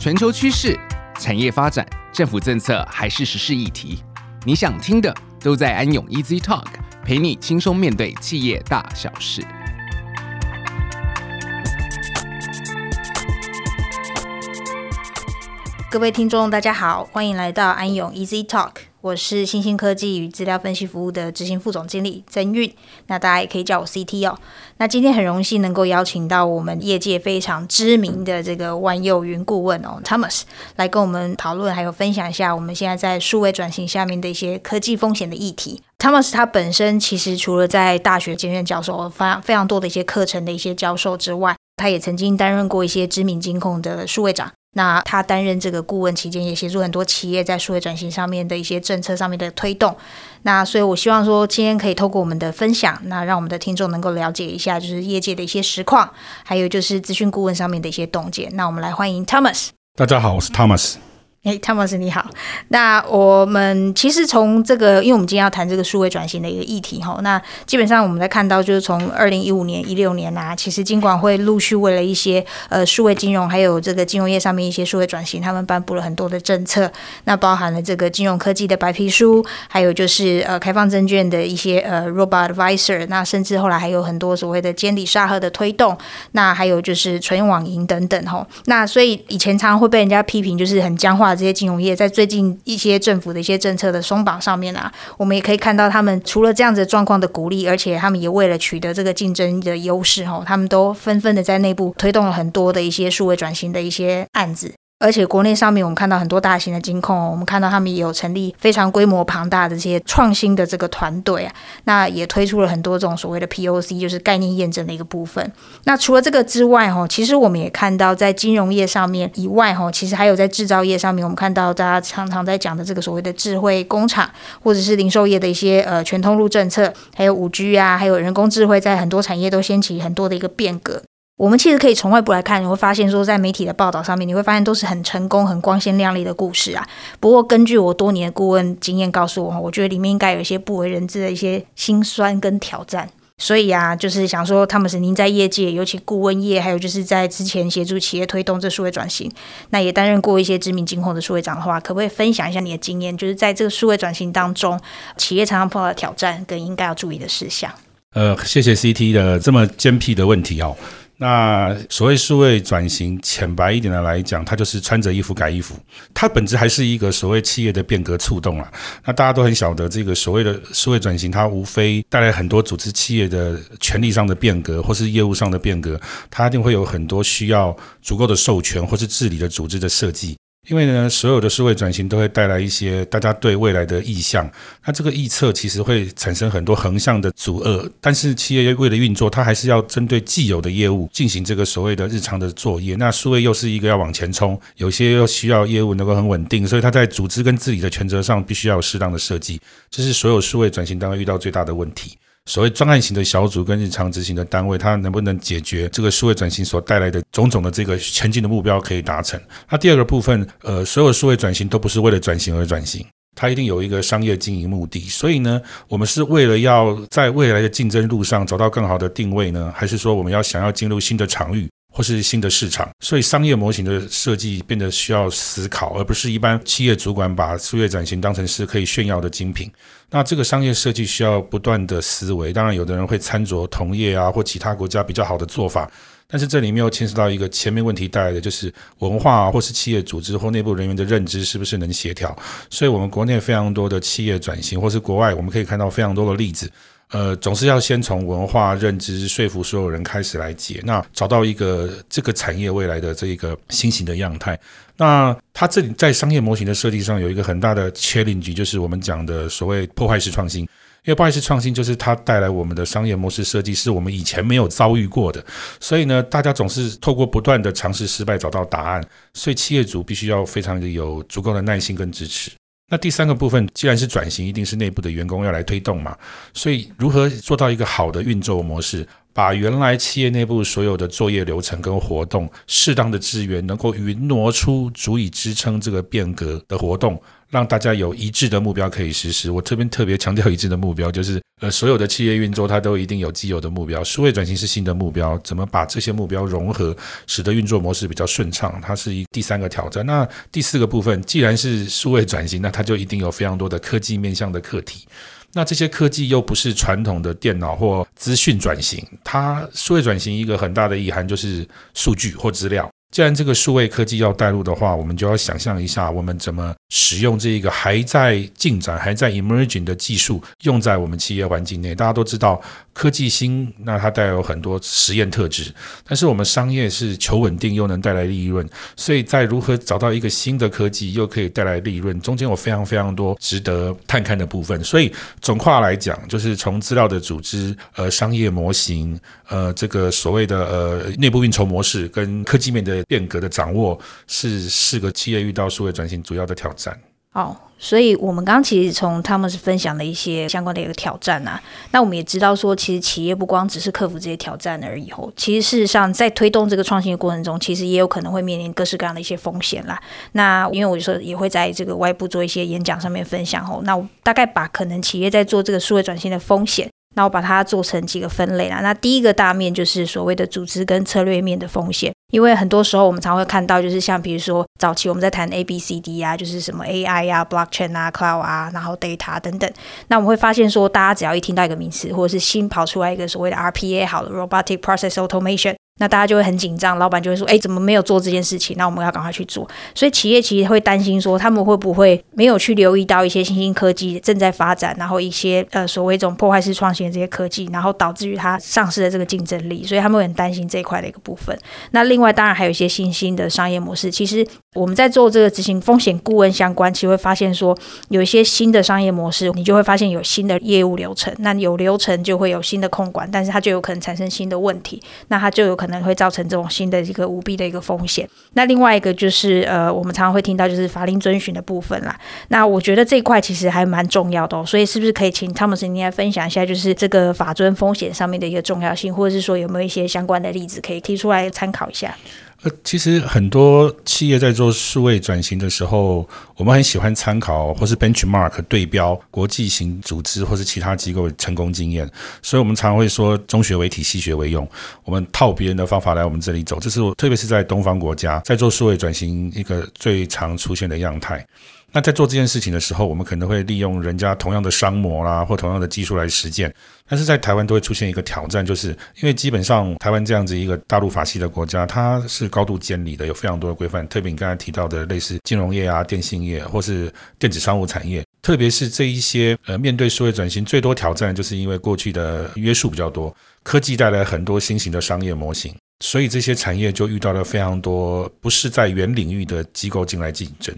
全球趋势、产业发展、政府政策还是时事议题，你想听的都在安永 Easy Talk，陪你轻松面对企业大小事。各位听众，大家好，欢迎来到安永 Easy Talk。我是新兴科技与资料分析服务的执行副总经理曾韵，那大家也可以叫我 CT 哦。那今天很荣幸能够邀请到我们业界非常知名的这个万佑云顾问哦，Thomas 来跟我们讨论，还有分享一下我们现在在数位转型下面的一些科技风险的议题。Thomas 他本身其实除了在大学兼任教授，非常非常多的一些课程的一些教授之外，他也曾经担任过一些知名金控的数位长。那他担任这个顾问期间，也协助很多企业在数位转型上面的一些政策上面的推动。那所以，我希望说今天可以透过我们的分享，那让我们的听众能够了解一下，就是业界的一些实况，还有就是资讯顾问上面的一些洞见。那我们来欢迎 Thomas。大家好，我是 Thomas。哎，Thomas 你好。那我们其实从这个，因为我们今天要谈这个数位转型的一个议题哈。那基本上我们在看到，就是从二零一五年、一六年啊，其实金管会陆续为了一些呃数位金融，还有这个金融业上面一些数位转型，他们颁布了很多的政策。那包含了这个金融科技的白皮书，还有就是呃开放证券的一些呃 Robot Advisor，那甚至后来还有很多所谓的监理沙盒的推动。那还有就是纯网银等等哈。那所以以前常常会被人家批评，就是很僵化。这些金融业在最近一些政府的一些政策的松绑上面啊，我们也可以看到他们除了这样子状况的鼓励，而且他们也为了取得这个竞争的优势，哈，他们都纷纷的在内部推动了很多的一些数位转型的一些案子。而且国内上面，我们看到很多大型的金控，我们看到他们也有成立非常规模庞大的这些创新的这个团队啊，那也推出了很多这种所谓的 POC，就是概念验证的一个部分。那除了这个之外，哈，其实我们也看到在金融业上面以外，哈，其实还有在制造业上面，我们看到大家常常在讲的这个所谓的智慧工厂，或者是零售业的一些呃全通路政策，还有五 G 啊，还有人工智慧，在很多产业都掀起很多的一个变革。我们其实可以从外部来看，你会发现说，在媒体的报道上面，你会发现都是很成功、很光鲜亮丽的故事啊。不过，根据我多年的顾问经验告诉我，我觉得里面应该有一些不为人知的一些辛酸跟挑战。所以啊，就是想说，汤姆斯，您在业界，尤其顾问业，还有就是在之前协助企业推动这数位转型，那也担任过一些知名金控的数位长的话，可不可以分享一下你的经验？就是在这个数位转型当中，企业常常碰到的挑战跟应该要注意的事项。呃，谢谢 CT 的这么尖辟的问题哦。那所谓数位转型，浅白一点的来讲，它就是穿着衣服改衣服，它本质还是一个所谓企业的变革触动啊。那大家都很晓得，这个所谓的数位转型，它无非带来很多组织企业的权力上的变革，或是业务上的变革，它一定会有很多需要足够的授权或是治理的组织的设计。因为呢，所有的数位转型都会带来一些大家对未来的意向，那这个预测其实会产生很多横向的阻遏。但是企业为了运作，它还是要针对既有的业务进行这个所谓的日常的作业。那数位又是一个要往前冲，有些又需要业务能够很稳定，所以它在组织跟治理的权责上必须要有适当的设计。这是所有数位转型当中遇到最大的问题。所谓专案型的小组跟日常执行的单位，它能不能解决这个数位转型所带来的种种的这个前进的目标可以达成？那第二个部分，呃，所有数位转型都不是为了转型而转型，它一定有一个商业经营目的。所以呢，我们是为了要在未来的竞争路上找到更好的定位呢，还是说我们要想要进入新的场域？或是新的市场，所以商业模型的设计变得需要思考，而不是一般企业主管把数位转型当成是可以炫耀的精品。那这个商业设计需要不断的思维，当然有的人会参酌同业啊或其他国家比较好的做法，但是这里面又牵涉到一个前面问题带来的就是文化，或是企业组织或内部人员的认知是不是能协调。所以我们国内非常多的企业转型，或是国外我们可以看到非常多的例子。呃，总是要先从文化认知说服所有人开始来解，那找到一个这个产业未来的这一个新型的样态。那它这里在商业模型的设计上有一个很大的 challenge，就是我们讲的所谓破坏式创新。因为破坏式创新就是它带来我们的商业模式设计是我们以前没有遭遇过的，所以呢，大家总是透过不断的尝试失败找到答案，所以企业主必须要非常的有足够的耐心跟支持。那第三个部分，既然是转型，一定是内部的员工要来推动嘛。所以，如何做到一个好的运作模式，把原来企业内部所有的作业流程跟活动，适当的资源，能够匀挪出足以支撑这个变革的活动，让大家有一致的目标可以实施。我这边特别强调一致的目标，就是呃，所有的企业运作它都一定有既有的目标。数位转型是新的目标，怎么把这些目标融合，使得运作模式比较顺畅？它是一第三个挑战。那第四个部分，既然是数位转型，那它就一定有非常多的科技面向的课题。那这些科技又不是传统的电脑或资讯转型，它数位转型一个很大的遗憾就是数据或资料。既然这个数位科技要带入的话，我们就要想象一下，我们怎么使用这一个还在进展、还在 emerging 的技术，用在我们企业环境内。大家都知道，科技新，那它带有很多实验特质，但是我们商业是求稳定又能带来利润，所以在如何找到一个新的科技又可以带来利润，中间有非常非常多值得探看的部分。所以总括来讲，就是从资料的组织、呃商业模型、呃这个所谓的呃内部运筹模式跟科技面的。变革的掌握是四个企业遇到数位转型主要的挑战。哦，所以我们刚刚其实从他们是分享了一些相关的一个挑战啊。那我们也知道说，其实企业不光只是克服这些挑战而已。哦，其实事实上在推动这个创新的过程中，其实也有可能会面临各式各样的一些风险啦。那因为我就说也会在这个外部做一些演讲上面分享后，那我大概把可能企业在做这个数位转型的风险。那我把它做成几个分类啦。那第一个大面就是所谓的组织跟策略面的风险，因为很多时候我们常会看到，就是像比如说早期我们在谈 A B C D 啊，就是什么 AI 啊、Blockchain 啊、Cloud 啊，然后 Data 等等。那我们会发现说，大家只要一听到一个名词，或者是新跑出来一个所谓的 RPA 好了，Robotic Process Automation。那大家就会很紧张，老板就会说：“哎，怎么没有做这件事情？那我们要赶快去做。”所以企业其实会担心说，他们会不会没有去留意到一些新兴科技正在发展，然后一些呃所谓这种破坏式创新的这些科技，然后导致于它丧失的这个竞争力，所以他们会很担心这一块的一个部分。那另外当然还有一些新兴的商业模式，其实我们在做这个执行风险顾问相关，其实会发现说，有一些新的商业模式，你就会发现有新的业务流程，那有流程就会有新的控管，但是它就有可能产生新的问题，那它就有可能会造成这种。新的一个舞弊的一个风险。那另外一个就是呃，我们常常会听到就是法令遵循的部分啦。那我觉得这一块其实还蛮重要的哦。所以是不是可以请汤姆斯您来分享一下，就是这个法遵风险上面的一个重要性，或者是说有没有一些相关的例子可以提出来参考一下？呃，其实很多企业在做数位转型的时候，我们很喜欢参考或是 benchmark 对标国际型组织或是其他机构成功经验，所以我们常会说中学为体，西学为用，我们套别人的方法来我们这里走，这是我特别是在东方国家在做数位转型一个最常出现的样态。那在做这件事情的时候，我们可能会利用人家同样的商模啦，或同样的技术来实践。但是在台湾都会出现一个挑战，就是因为基本上台湾这样子一个大陆法系的国家，它是高度监理的，有非常多的规范。特别你刚才提到的类似金融业啊、电信业或是电子商务产业，特别是这一些呃，面对数位转型最多挑战，就是因为过去的约束比较多，科技带来很多新型的商业模型。所以这些产业就遇到了非常多不是在原领域的机构进来竞争。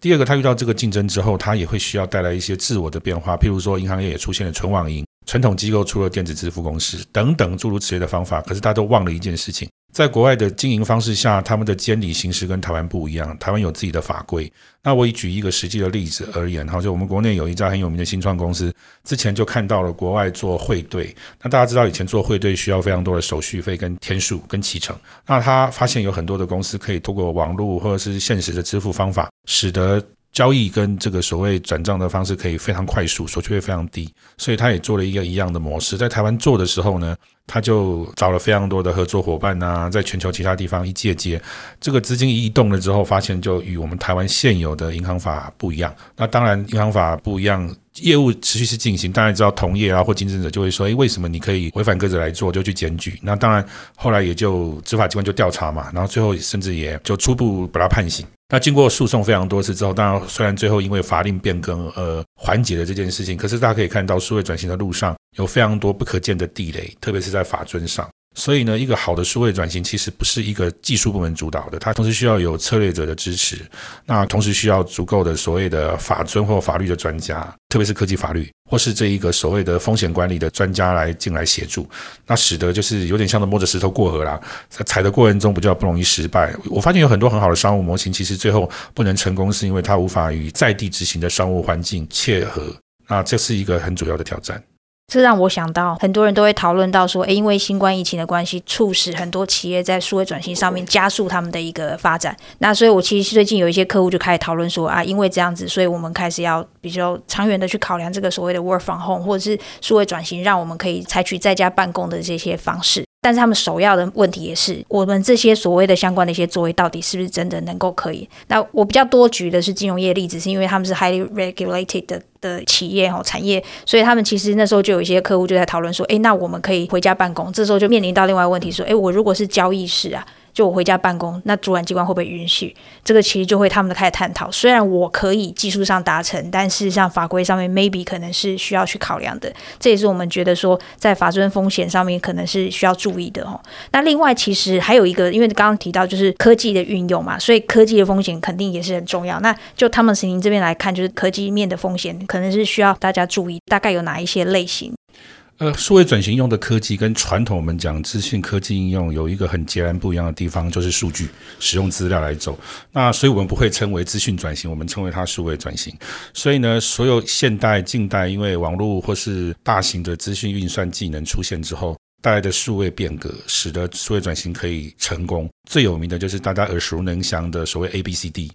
第二个，他遇到这个竞争之后，他也会需要带来一些自我的变化。譬如说，银行业也出现了存网银，传统机构出了电子支付公司等等诸如此类的方法。可是大家都忘了一件事情。在国外的经营方式下，他们的监理形式跟台湾不一样。台湾有自己的法规。那我以举一个实际的例子而言，哈，就我们国内有一家很有名的新创公司，之前就看到了国外做汇兑。那大家知道，以前做汇兑需要非常多的手续费、跟天数、跟期程。那他发现有很多的公司可以通过网络或者是现实的支付方法，使得交易跟这个所谓转账的方式可以非常快速，手续费非常低。所以他也做了一个一样的模式，在台湾做的时候呢，他就找了非常多的合作伙伴呐，在全球其他地方一借接，这个资金一移动了之后，发现就与我们台湾现有的银行法不一样。那当然，银行法不一样，业务持续是进行。当然知道同业啊或竞争者就会说，诶，为什么你可以违反规则来做，就去检举？那当然后来也就执法机关就调查嘛，然后最后甚至也就初步把他判刑。那经过诉讼非常多次之后，当然虽然最后因为法令变更而缓解了这件事情，可是大家可以看到数位转型的路上有非常多不可见的地雷，特别是在法遵上。所以呢，一个好的数位转型其实不是一个技术部门主导的，它同时需要有策略者的支持，那同时需要足够的所谓的法遵或法律的专家，特别是科技法律或是这一个所谓的风险管理的专家来进来协助，那使得就是有点像是摸着石头过河啦，在踩的过程中比较不容易失败。我发现有很多很好的商务模型，其实最后不能成功，是因为它无法与在地执行的商务环境切合，那这是一个很主要的挑战。这让我想到，很多人都会讨论到说，诶，因为新冠疫情的关系，促使很多企业在数位转型上面加速他们的一个发展。那所以，我其实最近有一些客户就开始讨论说，啊，因为这样子，所以我们开始要比较长远的去考量这个所谓的 work from home，或者是数位转型，让我们可以采取在家办公的这些方式。但是他们首要的问题也是，我们这些所谓的相关的一些作为，到底是不是真的能够可以？那我比较多举的是金融业例子，是因为他们是 highly regulated 的的企业哈产业，所以他们其实那时候就有一些客户就在讨论说，诶，那我们可以回家办公。这时候就面临到另外一个问题，说，诶，我如果是交易室啊。就我回家办公，那主管机关会不会允许？这个其实就会他们的开始探讨。虽然我可以技术上达成，但事实上法规上面 maybe 可能是需要去考量的。这也是我们觉得说在法遵风险上面可能是需要注意的哦。那另外其实还有一个，因为刚刚提到就是科技的运用嘛，所以科技的风险肯定也是很重要。那就他们从您这边来看，就是科技面的风险可能是需要大家注意，大概有哪一些类型？呃，数位转型用的科技跟传统我们讲资讯科技应用有一个很截然不一样的地方，就是数据使用资料来走。那所以我们不会称为资讯转型，我们称为它数位转型。所以呢，所有现代、近代，因为网络或是大型的资讯运算技能出现之后带来的数位变革，使得数位转型可以成功。最有名的就是大家耳熟能详的所谓 ABCD。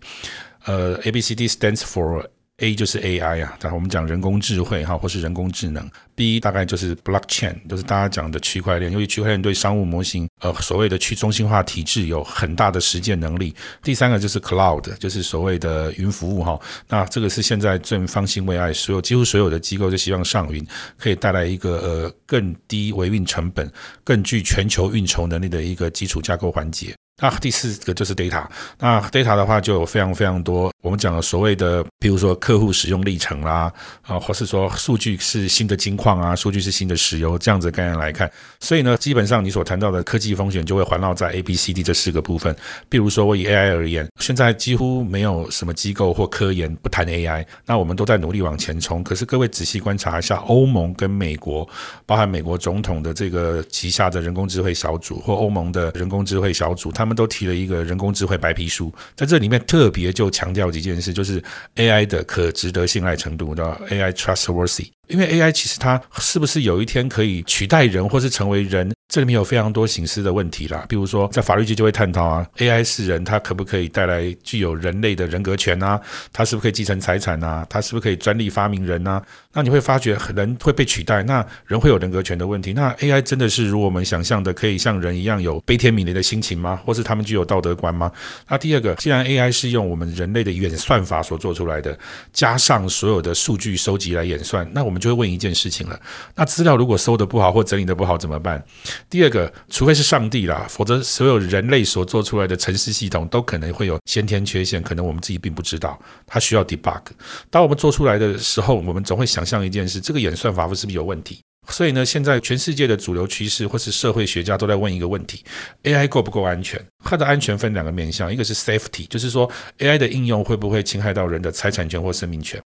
呃，ABCD stands for A 就是 AI 啊，我们讲人工智慧哈，或是人工智能。B 大概就是 Blockchain，就是大家讲的区块链。由于区块链对商务模型，呃，所谓的去中心化体制有很大的实践能力。第三个就是 Cloud，就是所谓的云服务哈。那这个是现在正方兴未艾，所有几乎所有的机构就希望上云，可以带来一个呃更低维运成本、更具全球运筹能力的一个基础架构环节。那第四个就是 data，那 data 的话就有非常非常多，我们讲的所谓的，比如说客户使用历程啦，啊，或是说数据是新的金矿啊，数据是新的石油这样子概念来看，所以呢，基本上你所谈到的科技风险就会环绕在 A、B、C、D 这四个部分。比如说我以 AI 而言，现在几乎没有什么机构或科研不谈 AI，那我们都在努力往前冲。可是各位仔细观察一下，欧盟跟美国，包含美国总统的这个旗下的人工智慧小组或欧盟的人工智慧小组，他们。都提了一个人工智慧白皮书，在这里面特别就强调几件事，就是 AI 的可值得信赖程度，叫 AI trustworthy。因为 AI 其实它是不是有一天可以取代人，或是成为人？这里面有非常多形式的问题啦，比如说在法律界就会探讨啊，AI 是人，它可不可以带来具有人类的人格权啊？它是不是可以继承财产啊？它是不是可以专利发明人啊？那你会发觉人会被取代，那人会有人格权的问题。那 AI 真的是如我们想象的，可以像人一样有悲天悯人的心情吗？或是他们具有道德观吗？那第二个，既然 AI 是用我们人类的演算法所做出来的，加上所有的数据收集来演算，那我们就会问一件事情了：那资料如果收得不好或整理得不好怎么办？第二个，除非是上帝啦，否则所有人类所做出来的程式系统都可能会有先天缺陷，可能我们自己并不知道，它需要 debug。当我们做出来的时候，我们总会想象一件事：这个演算法是不是有问题？所以呢，现在全世界的主流趋势或是社会学家都在问一个问题：AI 够不够安全？它的安全分两个面向，一个是 safety，就是说 AI 的应用会不会侵害到人的财产权或生命权。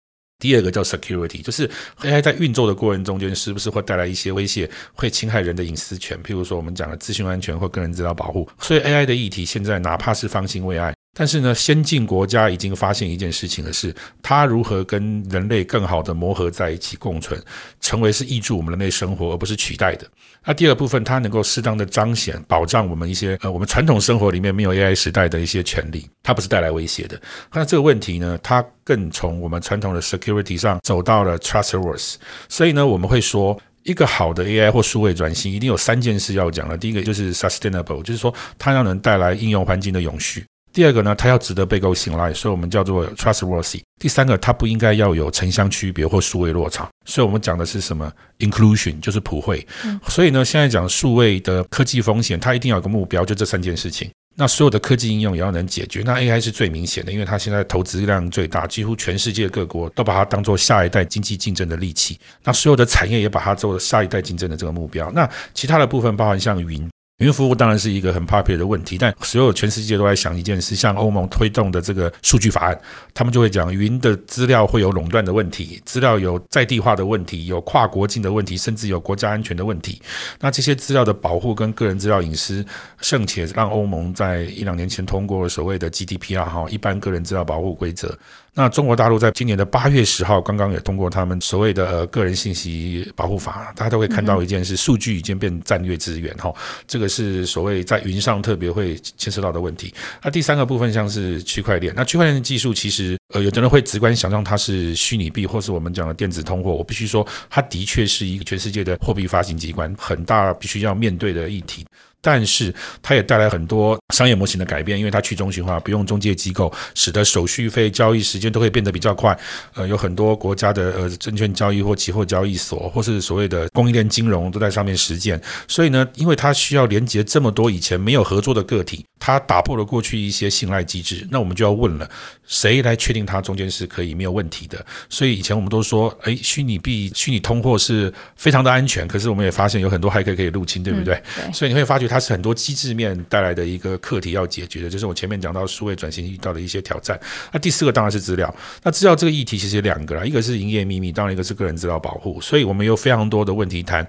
第二个叫 security，就是 AI 在运作的过程中间，是不是会带来一些威胁，会侵害人的隐私权？譬如说我们讲的资讯安全或个人资料保护。所以 AI 的议题现在哪怕是方兴未艾。但是呢，先进国家已经发现一件事情的是，它如何跟人类更好的磨合在一起共存，成为是益助我们人类生活，而不是取代的。那第二部分，它能够适当的彰显、保障我们一些呃，我们传统生活里面没有 AI 时代的一些权利，它不是带来威胁的。那这个问题呢，它更从我们传统的 security 上走到了 trustworth。所以呢，我们会说，一个好的 AI 或数位转型，一定有三件事要讲的。第一个就是 sustainable，就是说它要能带来应用环境的永续。第二个呢，它要值得被够信赖，所以我们叫做 trustworthy。第三个，它不应该要有城乡区别或数位落差，所以我们讲的是什么？inclusion 就是普惠。嗯。所以呢，现在讲数位的科技风险，它一定要有个目标，就这三件事情。那所有的科技应用也要能解决。那 AI 是最明显的，因为它现在投资量最大，几乎全世界各国都把它当做下一代经济竞争的利器。那所有的产业也把它做下一代竞争的这个目标。那其他的部分包含像云。云服务当然是一个很 popular 的问题，但所有全世界都在想一件事，像欧盟推动的这个数据法案，他们就会讲云的资料会有垄断的问题，资料有在地化的问题，有跨国境的问题，甚至有国家安全的问题。那这些资料的保护跟个人资料隐私，尚且让欧盟在一两年前通过了所谓的 GDPR 哈，一般个人资料保护规则。那中国大陆在今年的八月十号刚刚也通过他们所谓的呃个人信息保护法，大家都会看到一件事，数据已经变战略资源哈，这个是所谓在云上特别会牵涉到的问题。那第三个部分像是区块链，那区块链的技术其实呃有的人会直观想象它是虚拟币或是我们讲的电子通货，我必须说它的确是一个全世界的货币发行机关，很大必须要面对的议题。但是它也带来很多商业模型的改变，因为它去中心化，不用中介机构，使得手续费、交易时间都会变得比较快。呃，有很多国家的呃证券交易或期货交易所，或是所谓的供应链金融都在上面实践。所以呢，因为它需要连接这么多以前没有合作的个体，它打破了过去一些信赖机制。那我们就要问了，谁来确定它中间是可以没有问题的？所以以前我们都说，哎，虚拟币、虚拟通货是非常的安全，可是我们也发现有很多骇客可以入侵，对不？对。所以你会发觉。它是很多机制面带来的一个课题要解决的，就是我前面讲到数位转型遇到的一些挑战。那第四个当然是资料。那资料这个议题其实有两个啦，一个是营业秘密，当然一个是个人资料保护。所以我们有非常多的问题谈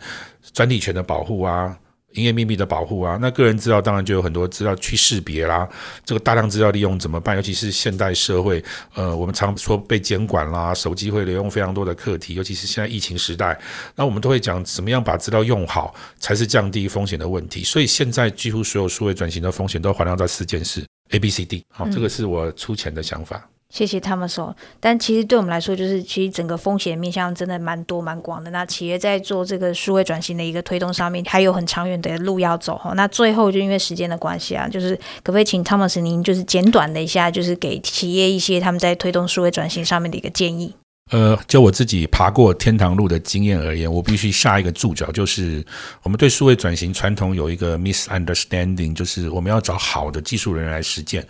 专利权的保护啊。营业秘密的保护啊，那个人资料当然就有很多资料去识别啦。这个大量资料利用怎么办？尤其是现代社会，呃，我们常说被监管啦，手机会利用非常多的课题，尤其是现在疫情时代，那我们都会讲怎么样把资料用好，才是降低风险的问题。所以现在几乎所有数位转型的风险都环绕在四件事：A、B、C、D。好，这个是我粗浅的想法。谢谢他们说，但其实对我们来说，就是其实整个风险面向真的蛮多蛮广的。那企业在做这个数位转型的一个推动上面，还有很长远的路要走哈。那最后就因为时间的关系啊，就是可不可以请 Thomas 您就是简短的一下，就是给企业一些他们在推动数位转型上面的一个建议。呃，就我自己爬过天堂路的经验而言，我必须下一个注脚，就是我们对数位转型传统有一个 misunderstanding，就是我们要找好的技术人员来实践。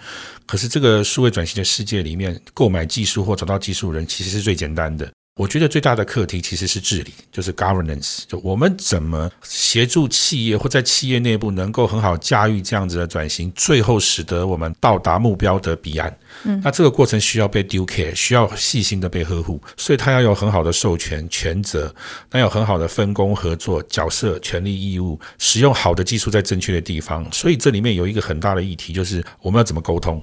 可是这个数位转型的世界里面，购买技术或找到技术人其实是最简单的。我觉得最大的课题其实是治理，就是 governance，就我们怎么协助企业或在企业内部能够很好驾驭这样子的转型，最后使得我们到达目标的彼岸。嗯，那这个过程需要被 due care，需要细心的被呵护，所以它要有很好的授权权责，那有很好的分工合作角色、权利义务，使用好的技术在正确的地方。所以这里面有一个很大的议题，就是我们要怎么沟通。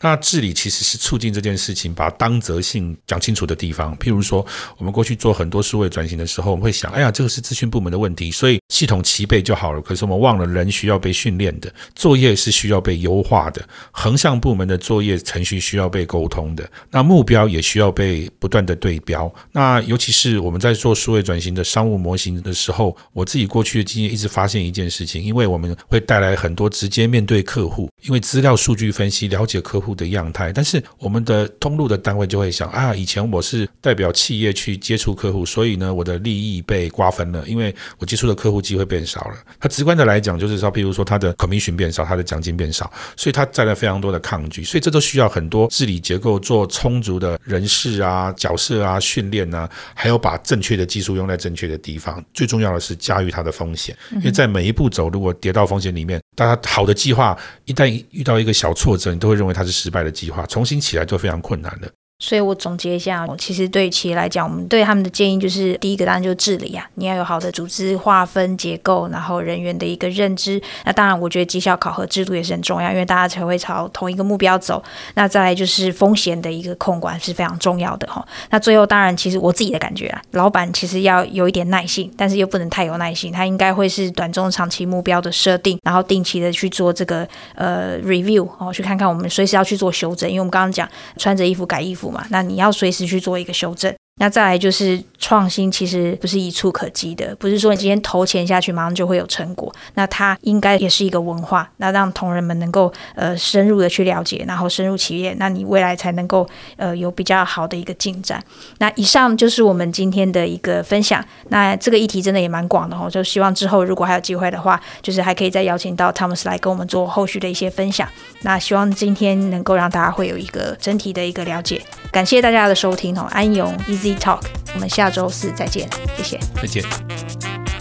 那治理其实是促进这件事情把当责性讲清楚的地方。譬如说，我们过去做很多数位转型的时候，我们会想，哎呀，这个是资讯部门的问题，所以系统齐备就好了。可是我们忘了，人需要被训练的，作业是需要被优化的，横向部门的作业程序需要被沟通的，那目标也需要被不断的对标。那尤其是我们在做数位转型的商务模型的时候，我自己过去的经验一直发现一件事情，因为我们会带来很多直接面对客户，因为资料数据分析了解。客户的样态，但是我们的通路的单位就会想啊，以前我是代表企业去接触客户，所以呢，我的利益被瓜分了，因为我接触的客户机会变少了。他直观的来讲，就是说，譬如说他的 commission 变少，他的奖金变少，所以他带来非常多的抗拒，所以这都需要很多治理结构做充足的人事啊、角色啊、训练啊，还有把正确的技术用在正确的地方。最重要的是驾驭它的风险，因为在每一步走，如果跌到风险里面，大家好的计划一旦遇到一个小挫折，你都会认为。因为它是失败的计划，重新起来就非常困难了。所以我总结一下，其实对企业来讲，我们对他们的建议就是：第一个当然就是治理啊，你要有好的组织划分结构，然后人员的一个认知。那当然，我觉得绩效考核制度也是很重要，因为大家才会朝同一个目标走。那再来就是风险的一个控管是非常重要的哈。那最后当然，其实我自己的感觉啊，老板其实要有一点耐性，但是又不能太有耐性，他应该会是短中长期目标的设定，然后定期的去做这个呃 review 哦，去看看我们随时要去做修正，因为我们刚刚讲穿着衣服改衣服。那你要随时去做一个修正。那再来就是创新，其实不是一触可及的，不是说你今天投钱下去马上就会有成果。那它应该也是一个文化，那让同仁们能够呃深入的去了解，然后深入企业，那你未来才能够呃有比较好的一个进展。那以上就是我们今天的一个分享。那这个议题真的也蛮广的哦，就希望之后如果还有机会的话，就是还可以再邀请到 Thomas 来跟我们做后续的一些分享。那希望今天能够让大家会有一个整体的一个了解。感谢大家的收听哦，安永 Easy talk 我们下周四再见谢谢。再见。